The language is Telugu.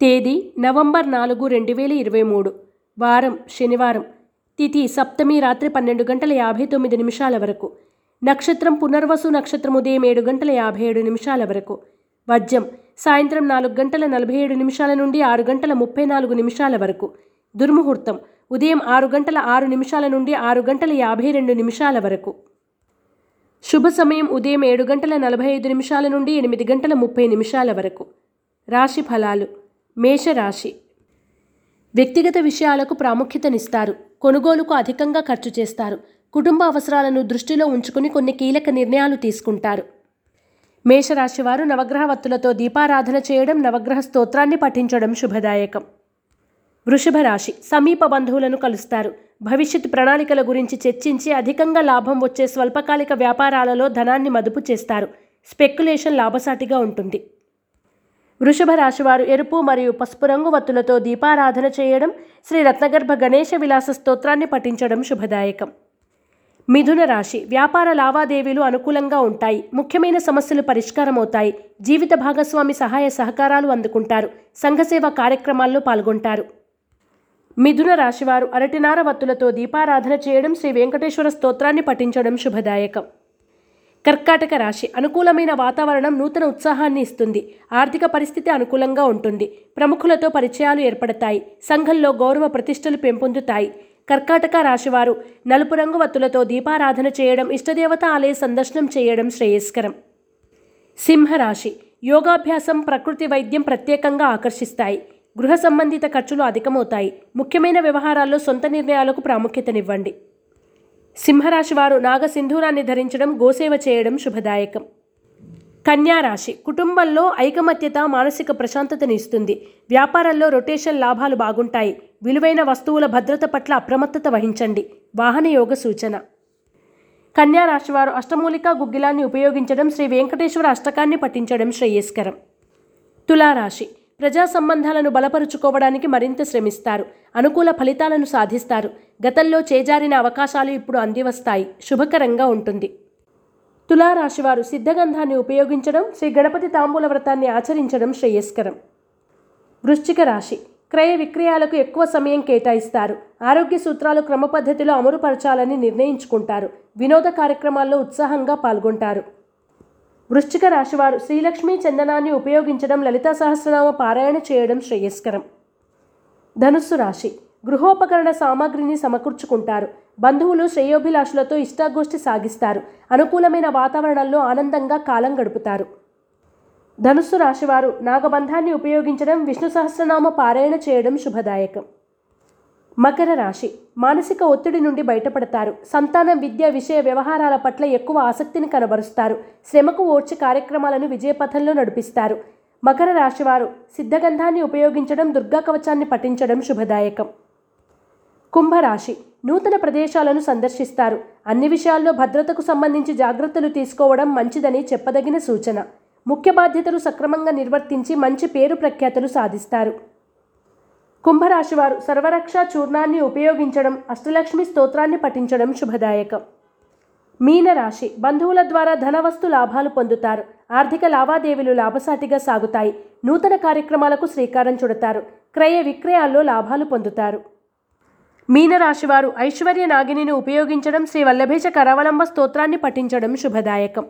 తేదీ నవంబర్ నాలుగు రెండు వేల ఇరవై మూడు. వారం శనివారం. తిథి సప్తమి రాత్రి పన్నెండు గంటల యాభై తొమ్మిది నిమిషాల వరకు. నక్షత్రం పునర్వసు నక్షత్రం ఉదయం ఏడు గంటల యాభై ఏడు నిమిషాల వరకు. వజ్యం సాయంత్రం నాలుగు గంటల నలభై ఏడు నిమిషాల నుండి ఆరు గంటల ముప్పై నాలుగు నిమిషాల వరకు. దుర్ముహూర్తం ఉదయం ఆరు గంటల ఆరు నిమిషాల నుండి ఆరు గంటల యాభై రెండు నిమిషాల వరకు. శుభ సమయం ఉదయం ఏడు గంటల నలభై ఐదు నిమిషాల నుండి ఎనిమిది గంటల ముప్పై నిమిషాల వరకు. రాశి ఫలాలు మేషరాశి. వ్యక్తిగత విషయాలకు ప్రాముఖ్యతనిస్తారు. కొనుగోలుకు అధికంగా ఖర్చు చేస్తారు. కుటుంబ అవసరాలను దృష్టిలో ఉంచుకుని కొన్ని కీలక నిర్ణయాలు తీసుకుంటారు. మేషరాశి వారు నవగ్రహ వత్తులతో దీపారాధన చేయడం నవగ్రహ స్తోత్రాన్ని పఠించడం శుభదాయకం. వృషభ రాశి సమీప బంధువులను కలుస్తారు. భవిష్యత్ ప్రణాళికల గురించి చర్చించి అధికంగా లాభం వచ్చే స్వల్పకాలిక వ్యాపారాలలో ధనాన్ని మదుపు చేస్తారు. స్పెక్యులేషన్ లాభసాటిగా ఉంటుంది. వృషభ రాశివారు ఎరుపు మరియు పసుపు రంగు వత్తులతో దీపారాధన చేయడం శ్రీ రత్నగర్భ గణేశ విలాస స్తోత్రాన్ని పఠించడం శుభదాయకం. మిథున రాశి వ్యాపార లావాదేవీలు అనుకూలంగా ఉంటాయి. ముఖ్యమైన సమస్యలు పరిష్కారమవుతాయి. జీవిత భాగస్వామి సహాయ సహకారాలు అందుకుంటారు. సంఘసేవ కార్యక్రమాల్లో పాల్గొంటారు. మిథున రాశివారు అరటినార వత్తులతో దీపారాధన చేయడం శ్రీ వెంకటేశ్వర స్తోత్రాన్ని పఠించడం శుభదాయకం. కర్కాటక రాశి అనుకూలమైన వాతావరణం నూతన ఉత్సాహాన్ని ఇస్తుంది. ఆర్థిక పరిస్థితి అనుకూలంగా ఉంటుంది. ప్రముఖులతో పరిచయాలు ఏర్పడతాయి. సంఘంలో గౌరవ ప్రతిష్టలు పెంపొందుతాయి. కర్కాటక రాశివారు నలుపు రంగు వత్తులతో దీపారాధన చేయడం ఇష్టదేవత ఆలయ సందర్శనం చేయడం శ్రేయస్కరం. సింహరాశి యోగాభ్యాసం ప్రకృతి వైద్యం ప్రత్యేకంగా ఆకర్షిస్తాయి. గృహ సంబంధిత ఖర్చులు అధికమవుతాయి. ముఖ్యమైన వ్యవహారాల్లో సొంత నిర్ణయాలకు ప్రాముఖ్యతనివ్వండి. సింహరాశి వారు నాగసింధూరాన్ని ధరించడం గోసేవ చేయడం శుభదాయకం. కన్యా రాశి కుటుంబంలో ఐకమత్యత మానసిక ప్రశాంతతని ఇస్తుంది. వ్యాపారంలో రొటేషన్ లాభాలు బాగుంటాయి. విలువైన వస్తువుల భద్రత పట్ల అప్రమత్తత వహించండి. వాహన యోగ సూచన. కన్యారాశివారు అష్టమూలికా గుగ్గిలాన్ని ఉపయోగించడం శ్రీ వెంకటేశ్వర అష్టకాన్ని పఠించడం శ్రేయస్కరం. తులారాశి ప్రజా సంబంధాలను బలపరుచుకోవడానికి మరింత శ్రమిస్తారు. అనుకూల ఫలితాలను సాధిస్తారు. గతంలో చేజారిన అవకాశాలు ఇప్పుడు అందివస్తాయి. శుభకరంగా ఉంటుంది. తులారాశివారు సిద్ధగంధాన్ని ఉపయోగించడం శ్రీ గణపతి తాంబూల వ్రతాన్ని ఆచరించడం శ్రేయస్కరం. వృశ్చిక రాశి. క్రయ విక్రయాలకు ఎక్కువ సమయం కేటాయిస్తారు. ఆరోగ్య సూత్రాలు క్రమపద్ధతిలో అమలుపరచాలని నిర్ణయించుకుంటారు. వినోద కార్యక్రమాల్లో ఉత్సాహంగా పాల్గొంటారు. వృశ్చిక రాశివారు శ్రీలక్ష్మీ చందనాన్ని ఉపయోగించడం లలితా సహస్రనామ పారాయణ చేయడం శ్రేయస్కరం. ధనుస్సు రాశి. గృహోపకరణ సామాగ్రిని సమకూర్చుకుంటారు. బంధువులు శ్రేయోభిలాషులతో ఇష్టాగోష్ఠి సాగిస్తారు. అనుకూలమైన వాతావరణంలో ఆనందంగా కాలం గడుపుతారు. ధనుస్సు రాశివారు నాగబంధాన్ని ఉపయోగించడం విష్ణు సహస్రనామ పారాయణ చేయడం శుభదాయకం. మకర రాశి మానసిక ఒత్తిడి నుండి బయటపడతారు. సంతానం విద్య విషయ వ్యవహారాల పట్ల ఎక్కువ ఆసక్తిని కనబరుస్తారు. శ్రమకు ఓర్చి కార్యక్రమాలను విజయపథంలో నడిపిస్తారు. మకర రాశివారు సిద్ధగంధాన్ని ఉపయోగించడం దుర్గా కవచాన్ని పఠించడం శుభదాయకం. కుంభరాశి. నూతన ప్రదేశాలను సందర్శిస్తారు. అన్ని విషయాల్లో భద్రతకు సంబంధించి జాగ్రత్తలు తీసుకోవడం మంచిదని చెప్పదగిన సూచన. ముఖ్య బాధ్యతలు సక్రమంగా నిర్వర్తించి మంచి పేరు ప్రఖ్యాతులు సాధిస్తారు. కుంభరాశివారు సర్వరక్ష చూర్ణాన్ని ఉపయోగించడం అష్టలక్ష్మి స్తోత్రాన్ని పఠించడం శుభదాయకం. మీనరాశి బంధువుల ద్వారా ధనవస్తు లాభాలు పొందుతారు. ఆర్థిక లావాదేవీలు లాభసాటిగా సాగుతాయి. నూతన కార్యక్రమాలకు శ్రీకారం చుడతారు. క్రయ విక్రయాల్లో లాభాలు పొందుతారు. మీనరాశివారు ఐశ్వర్య నాగిని ఉపయోగించడం శ్రీ వల్లభేష కరవలంబ స్తోత్రాన్ని పఠించడం శుభదాయకం.